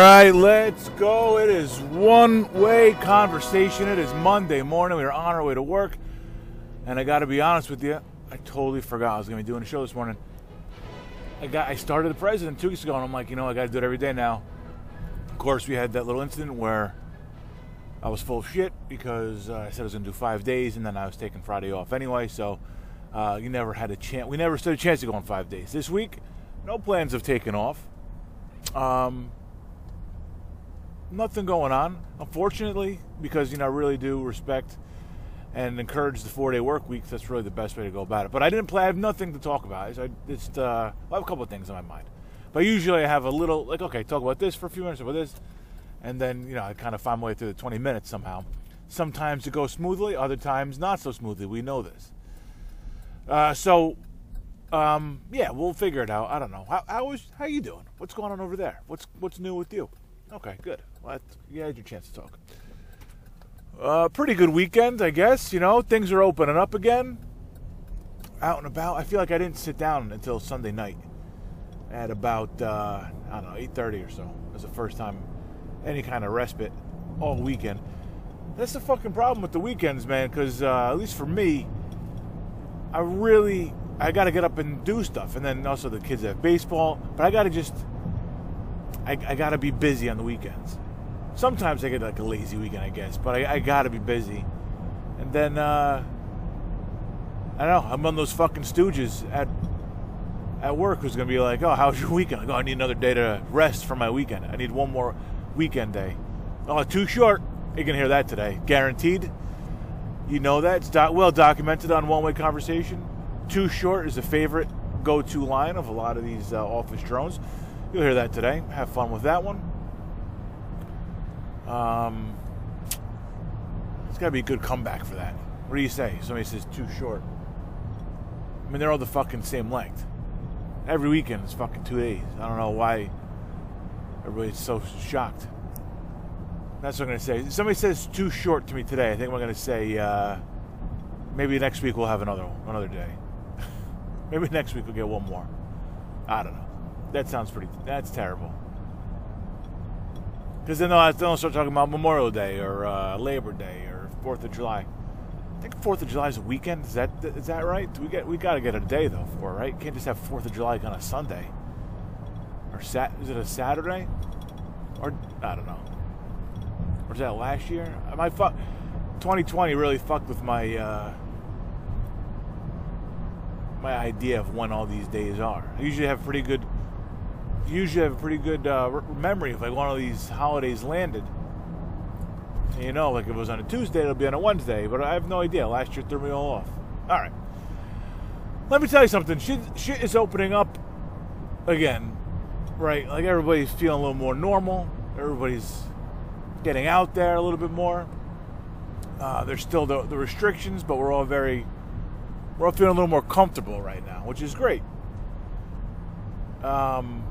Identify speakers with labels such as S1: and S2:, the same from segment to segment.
S1: right, let's go. It is one way conversation. It is Monday morning. We are on our way to work. And I got to be honest with you, I totally forgot I was going to be doing a show this morning. I got I started the president two weeks ago, and I'm like, you know, I got to do it every day now. Of course, we had that little incident where I was full of shit because uh, I said I was going to do five days, and then I was taking Friday off anyway. So uh, you never had a chance. We never stood a chance to go on five days. This week, no plans of taking off. Um, nothing going on, unfortunately, because you know I really do respect and encourage the four-day work week. That's really the best way to go about it. But I didn't play. I have nothing to talk about. I just uh, I have a couple of things on my mind. But usually I have a little like okay, talk about this for a few minutes about this, and then you know I kind of find my way through the 20 minutes somehow. Sometimes it goes smoothly, other times not so smoothly. We know this. Uh, so um, yeah, we'll figure it out. I don't know. How how is how you doing? What's going on over there? What's what's new with you? Okay, good. Well, you had your chance to talk. Uh, pretty good weekend, I guess. You know, things are opening up again. Out and about. I feel like I didn't sit down until Sunday night at about uh, I don't know eight thirty or so. It was the first time any kind of respite all weekend. That's the fucking problem with the weekends, man. Because uh, at least for me, I really I got to get up and do stuff, and then also the kids have baseball. But I got to just I, I got to be busy on the weekends. Sometimes I get like a lazy weekend, I guess, but I, I got to be busy. And then uh, I don't know. I'm on those fucking stooges at at work who's gonna be like, "Oh, how's your weekend?" I go, "I need another day to rest for my weekend. I need one more weekend day." Oh, too short. You can hear that today, guaranteed. You know that it's do- well documented on One Way Conversation. Too short is a favorite go-to line of a lot of these uh, office drones. You'll hear that today. Have fun with that one. Um, it's got to be a good comeback for that. What do you say? Somebody says too short. I mean, they're all the fucking same length. Every weekend it's fucking two days. I don't know why everybody's so shocked. That's what I'm going to say. Somebody says too short to me today. I think we're going to say uh, maybe next week we'll have another another day. maybe next week we'll get one more. I don't know. That sounds pretty. That's terrible. Because then they'll, they'll start talking about Memorial Day or uh, Labor Day or Fourth of July. I think Fourth of July is a weekend. Is that is that right? We get we got to get a day though for right? Can't just have Fourth of July on a Sunday. Or sat is it a Saturday? Or I don't know. Or was that last year? My fuck. 2020 really fucked with my uh, my idea of when all these days are. I usually have pretty good usually have a pretty good uh, memory of like one of these holidays landed. And you know, like if it was on a Tuesday, it'll be on a Wednesday. But I have no idea. Last year threw me all off. All right. Let me tell you something. Shit, shit is opening up again, right? Like everybody's feeling a little more normal. Everybody's getting out there a little bit more. Uh, there's still the, the restrictions, but we're all very, we're all feeling a little more comfortable right now, which is great. Um,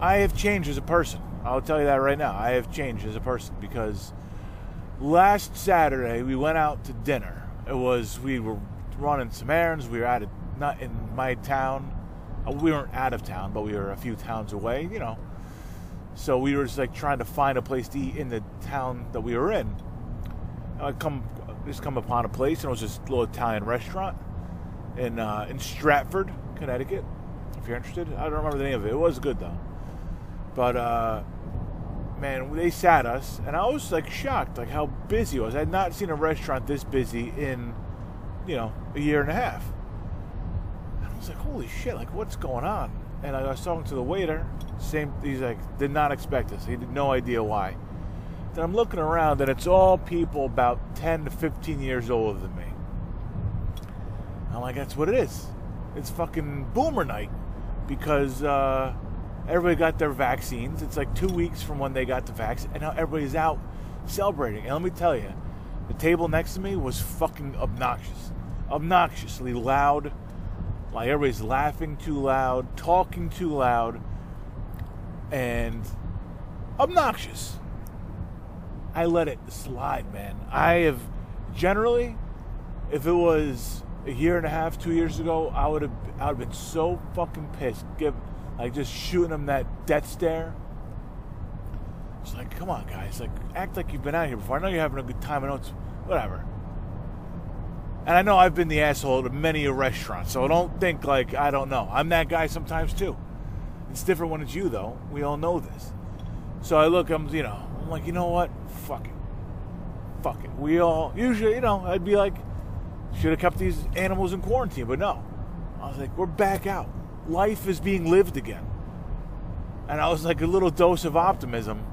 S1: I have changed as a person. I'll tell you that right now. I have changed as a person because last Saturday we went out to dinner. It was we were running some errands. We were out of not in my town. Uh, we weren't out of town, but we were a few towns away. You know, so we were just like trying to find a place to eat in the town that we were in. I come just come upon a place, and it was this little Italian restaurant in uh, in Stratford, Connecticut. If you're interested, I don't remember the name of it. It was good though. But uh, man, they sat us, and I was like shocked, like how busy it was. I had not seen a restaurant this busy in, you know, a year and a half. And I was like, holy shit, like what's going on? And I was talking to the waiter. Same, he's like, did not expect this. He had no idea why. Then I'm looking around, and it's all people about 10 to 15 years older than me. I'm like, that's what it is. It's fucking boomer night because. Uh, Everybody got their vaccines. It's like two weeks from when they got the vaccine, and now everybody's out celebrating. And let me tell you, the table next to me was fucking obnoxious, obnoxiously loud. Like everybody's laughing too loud, talking too loud, and obnoxious. I let it slide, man. I have generally, if it was a year and a half, two years ago, I would have, I would have been so fucking pissed. Give like just shooting him that death stare. It's like, come on, guys. Like, act like you've been out here before. I know you're having a good time. I know it's whatever. And I know I've been the asshole to many a restaurant, so don't think like I don't know. I'm that guy sometimes too. It's different when it's you, though. We all know this. So I look, I'm, you know, I'm like, you know what? Fuck it. Fuck it. We all, usually, you know, I'd be like, should have kept these animals in quarantine, but no. I was like, we're back out. Life is being lived again. And I was like, a little dose of optimism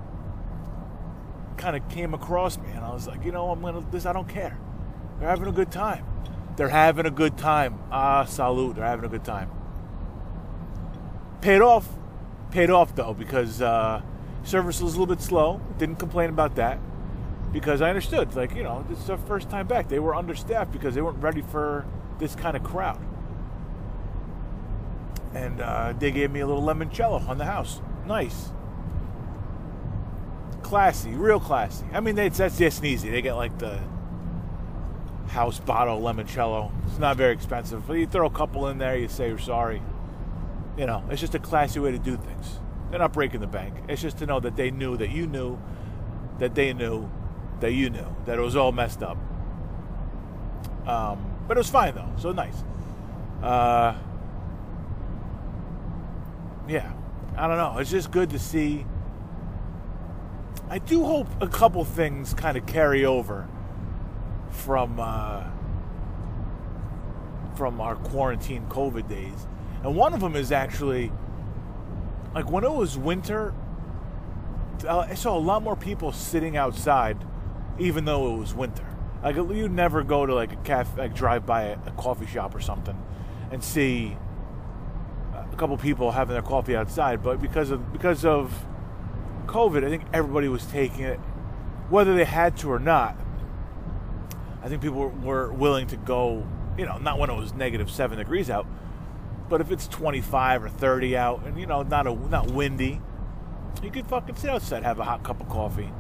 S1: kind of came across me. And I was like, you know, I'm going to, this, I don't care. They're having a good time. They're having a good time. Ah, salute. They're having a good time. Paid off. Paid off, though, because uh, service was a little bit slow. Didn't complain about that because I understood. Like, you know, this is our first time back. They were understaffed because they weren't ready for this kind of crowd. And uh, they gave me a little limoncello on the house. Nice. Classy, real classy. I mean, that's that's just easy. They get like the house bottle limoncello. It's not very expensive, but you throw a couple in there, you say you're sorry. You know, it's just a classy way to do things. They're not breaking the bank. It's just to know that they knew that you knew that they knew that you knew that it was all messed up. Um, but it was fine though, so nice. Uh, yeah, I don't know. It's just good to see. I do hope a couple things kind of carry over from uh, from our quarantine COVID days, and one of them is actually like when it was winter. I saw a lot more people sitting outside, even though it was winter. Like you'd never go to like a cafe, like drive by a coffee shop or something, and see a couple people having their coffee outside. But because of because of COVID, I think everybody was taking it, whether they had to or not. I think people were willing to go, you know, not when it was negative seven degrees out, but if it's 25 or 30 out, and you know, not a not windy, you could fucking sit outside, have a hot cup of coffee,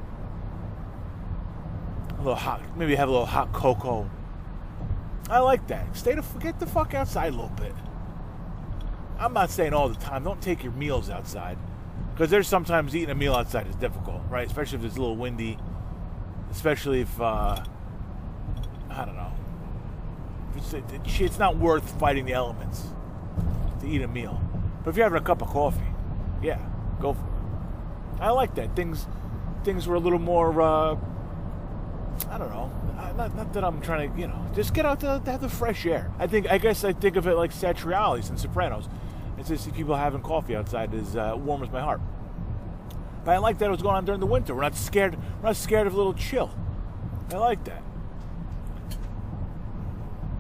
S1: a little hot, maybe have a little hot cocoa. I like that. Stay to get the fuck outside a little bit. I'm not saying all the time. Don't take your meals outside, because there's sometimes eating a meal outside is difficult, right? Especially if it's a little windy. Especially if uh, I don't know. It's, it's not worth fighting the elements to eat a meal. But if you're having a cup of coffee, yeah, go for it. I like that. Things things were a little more. Uh, I don't know. Not, not, that I'm trying to, you know, just get out to, to, have the fresh air. I think, I guess I think of it like Satriale's and Sopranos. Just people having coffee outside is uh, warms my heart. But I like that it was going on during the winter. We're not scared. We're not scared of a little chill. I like that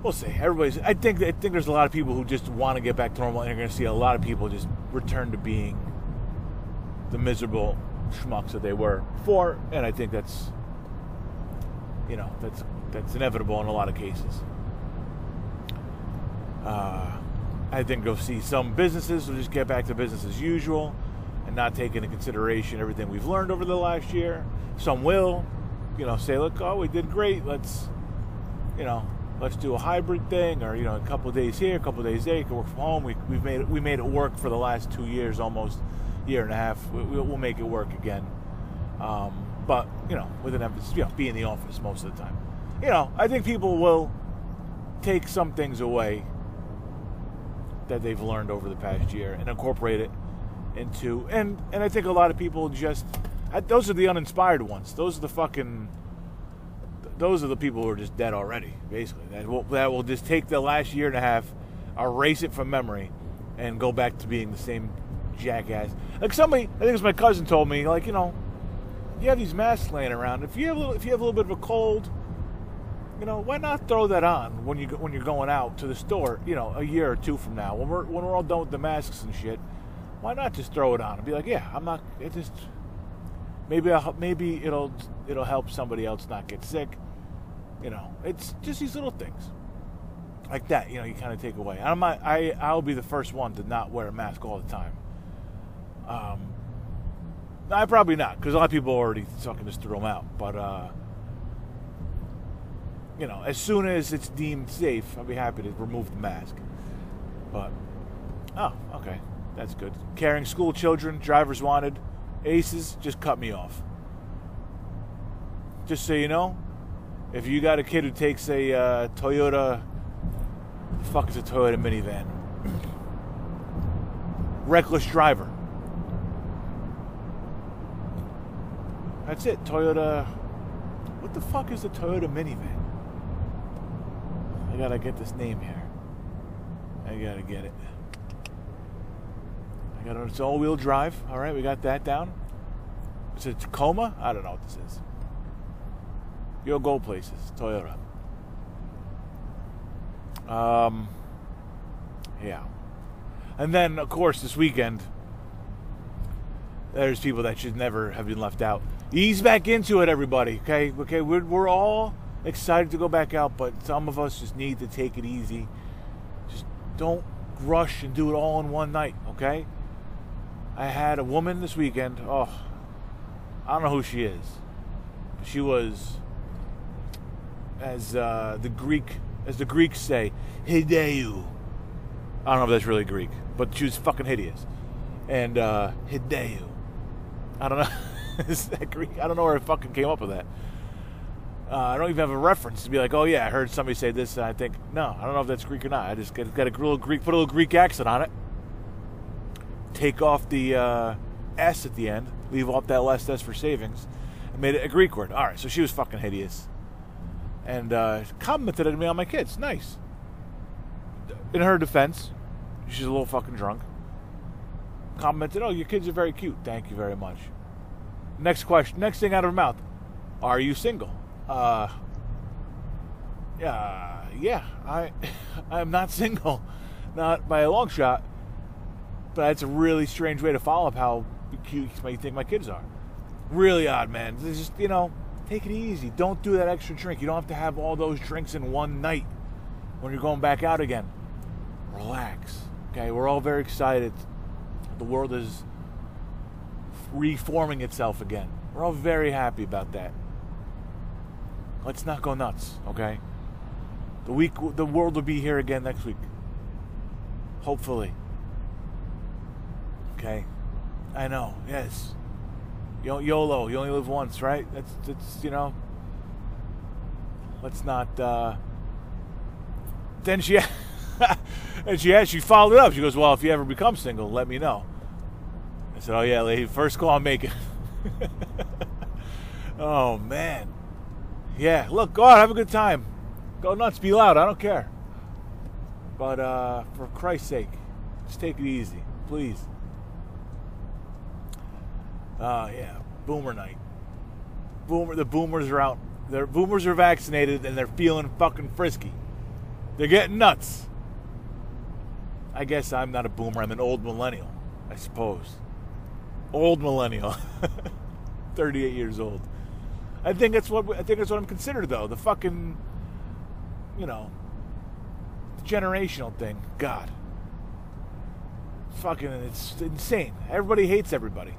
S1: we'll see. Everybody's. I think. I think there's a lot of people who just want to get back to normal, and you're going to see a lot of people just return to being the miserable schmucks that they were before. And I think that's, you know, that's that's inevitable in a lot of cases. Uh, I think you'll see some businesses will just get back to business as usual and not take into consideration everything we've learned over the last year. Some will, you know, say, look, oh, we did great. Let's, you know, let's do a hybrid thing, or you know, a couple days here, a couple days there. You can work from home. We, we've made it, we made it work for the last two years, almost year and a half. We, will make it work again. Um, but you know, with an emphasis, you know, be in the office most of the time. You know, I think people will take some things away that they've learned over the past year and incorporate it into and and I think a lot of people just those are the uninspired ones. Those are the fucking those are the people who are just dead already, basically. That will, that will just take the last year and a half, erase it from memory, and go back to being the same jackass. Like somebody, I think it was my cousin told me, like you know, you have these masks laying around. If you have a little, if you have a little bit of a cold, you know, why not throw that on when you when you're going out to the store? You know, a year or two from now, when we're when we're all done with the masks and shit, why not just throw it on and be like, yeah, I'm not. It just maybe I'll, maybe it'll it'll help somebody else not get sick you know, it's just these little things like that. You know, you kind of take away. I'm not, I I'll be the first one to not wear a mask all the time. Um, I probably not because a lot of people already fucking just throw them out. But uh, you know, as soon as it's deemed safe, I'll be happy to remove the mask. But oh, okay, that's good. Carrying school children, drivers wanted. Aces, just cut me off. Just so you know, if you got a kid who takes a uh, Toyota, the fuck is a Toyota minivan? Reckless driver. That's it. Toyota. What the fuck is a Toyota minivan? I gotta get this name here. I gotta get it. I got it. It's all-wheel drive. All right, we got that down. Is it Tacoma? I don't know what this is. You'll go places. Toyota. Um. Yeah. And then, of course, this weekend, there's people that should never have been left out. Ease back into it, everybody. Okay, okay. We're we're all excited to go back out, but some of us just need to take it easy. Just don't rush and do it all in one night. Okay. I had a woman this weekend. Oh, I don't know who she is. She was, as uh, the Greek, as the Greeks say, hideu. I don't know if that's really Greek, but she was fucking hideous. And uh, hideu. I don't know. is that Greek? I don't know where I fucking came up with that. Uh, I don't even have a reference to be like, oh yeah, I heard somebody say this. And I think no, I don't know if that's Greek or not. I just got, got a little Greek, put a little Greek accent on it. Take off the uh, S at the end, leave off that last S for savings, and made it a Greek word. All right, so she was fucking hideous, and uh, commented at me on my kids. Nice. In her defense, she's a little fucking drunk. Commented, "Oh, your kids are very cute. Thank you very much." Next question. Next thing out of her mouth. Are you single? Uh. Yeah. Yeah. I. I'm not single. Not by a long shot. But that's a really strange way to follow up how cute you think my kids are. Really odd, man. It's just you know, take it easy. Don't do that extra drink. You don't have to have all those drinks in one night when you're going back out again. Relax. Okay. We're all very excited. The world is reforming itself again. We're all very happy about that. Let's not go nuts, okay? The week, the world will be here again next week. Hopefully. Okay. I know. Yes. YOLO. You only live once, right? That's that's you know. Let's not. uh Then she, and she she followed it up. She goes, "Well, if you ever become single, let me know." I said, "Oh yeah, lady, first call I'm making." oh man, yeah. Look, go out, have a good time, go nuts, be loud. I don't care. But uh, for Christ's sake, just take it easy, please. Uh, yeah, boomer night. Boomer, the boomers are out. The boomers are vaccinated and they're feeling fucking frisky. They're getting nuts. I guess I'm not a boomer. I'm an old millennial, I suppose old millennial, 38 years old. I think that's what I think that's what I'm considered though. The fucking, you know, generational thing. God, fucking, it's insane. Everybody hates everybody,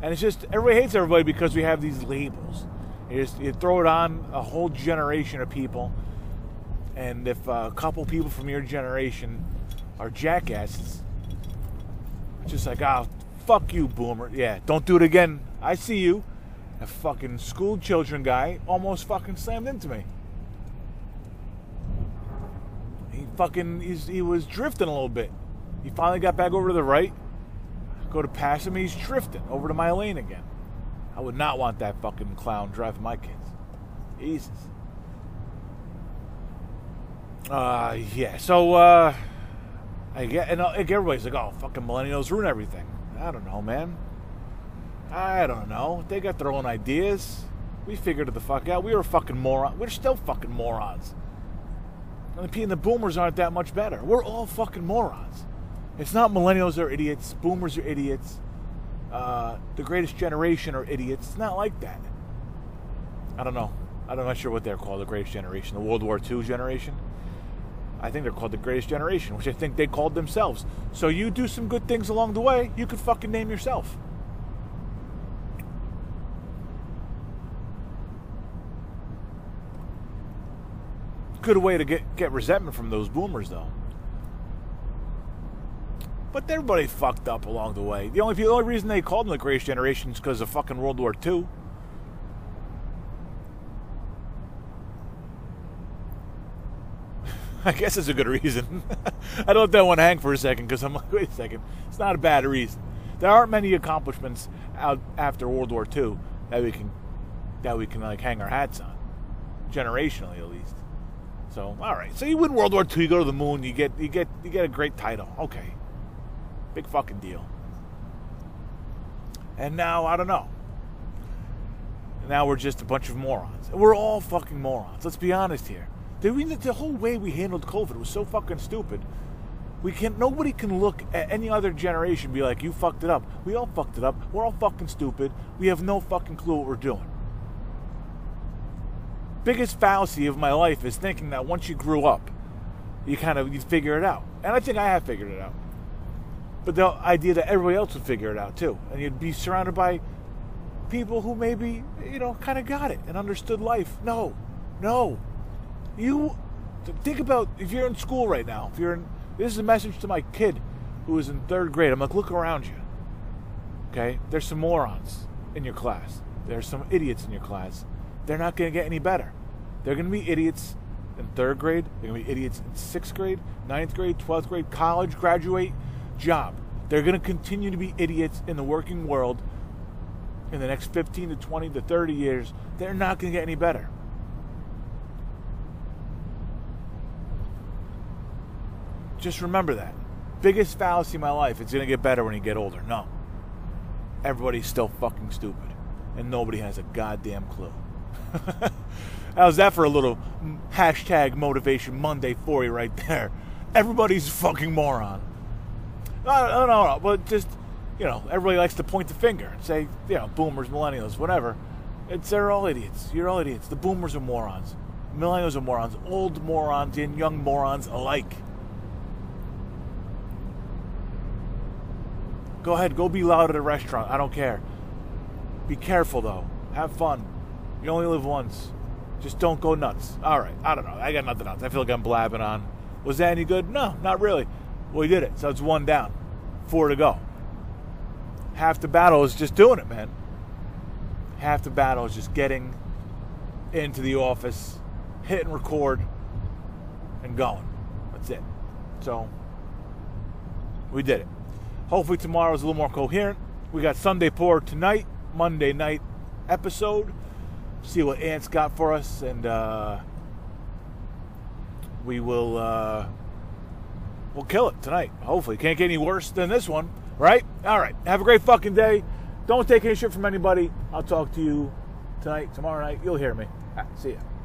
S1: and it's just everybody hates everybody because we have these labels. You just you throw it on a whole generation of people, and if a couple people from your generation are jackasses, just like, oh, Fuck you, boomer. Yeah, don't do it again. I see you. A fucking school children guy almost fucking slammed into me. He fucking, he was drifting a little bit. He finally got back over to the right. Go to pass him, he's drifting over to my lane again. I would not want that fucking clown driving my kids. Jesus. Uh, yeah. So, uh, I get, and like everybody's like, oh, fucking millennials ruin everything. I don't know, man. I don't know. They got their own ideas. We figured it the fuck out. We were fucking morons. We're still fucking morons. And the, and the boomers aren't that much better. We're all fucking morons. It's not millennials are idiots. Boomers are idiots. Uh, the greatest generation are idiots. It's not like that. I don't know. I'm not sure what they're called. The greatest generation, the World War II generation. I think they're called the greatest generation, which I think they called themselves. So you do some good things along the way, you could fucking name yourself. Good way to get, get resentment from those boomers, though. But everybody fucked up along the way. The only the only reason they called them the greatest generation is because of fucking World War II. I guess it's a good reason. I don't let that one hang for a second because I'm like, wait a second, it's not a bad reason. There aren't many accomplishments out after World War II that we can that we can like hang our hats on, generationally at least. So all right, so you win World War II, you go to the moon, you get you get you get a great title. Okay, big fucking deal. And now I don't know. Now we're just a bunch of morons. We're all fucking morons. Let's be honest here. The, the whole way we handled COVID was so fucking stupid. We can nobody can look at any other generation be like, you fucked it up. We all fucked it up. We're all fucking stupid. We have no fucking clue what we're doing. Biggest fallacy of my life is thinking that once you grew up, you kind of you figure it out. And I think I have figured it out. But the idea that everybody else would figure it out too. And you'd be surrounded by people who maybe, you know, kind of got it and understood life. No. No. You think about if you're in school right now. If you're in, this is a message to my kid who is in third grade. I'm like, look around you. Okay, there's some morons in your class. There's some idiots in your class. They're not going to get any better. They're going to be idiots in third grade. They're going to be idiots in sixth grade, ninth grade, twelfth grade, college, graduate, job. They're going to continue to be idiots in the working world in the next 15 to 20 to 30 years. They're not going to get any better. Just remember that. Biggest fallacy in my life, it's going to get better when you get older. No. Everybody's still fucking stupid. And nobody has a goddamn clue. How's that for a little hashtag motivation Monday for you right there? Everybody's fucking moron. No, no, no. But just, you know, everybody likes to point the finger and say, you know, boomers, millennials, whatever. It's they're all idiots. You're all idiots. The boomers are morons. Millennials are morons. Old morons and young morons alike. Go ahead, go be loud at a restaurant. I don't care. Be careful though. Have fun. You only live once. Just don't go nuts. All right. I don't know. I got nothing else. I feel like I'm blabbing on. Was that any good? No, not really. Well we did it. So it's one down, four to go. Half the battle is just doing it, man. Half the battle is just getting into the office, hitting record, and going. That's it. So we did it. Hopefully tomorrow is a little more coherent. We got Sunday pour tonight, Monday night episode. See what Ant's got for us, and uh, we will uh, we'll kill it tonight. Hopefully, can't get any worse than this one, right? All right. Have a great fucking day. Don't take any shit from anybody. I'll talk to you tonight, tomorrow night. You'll hear me. Right, see ya.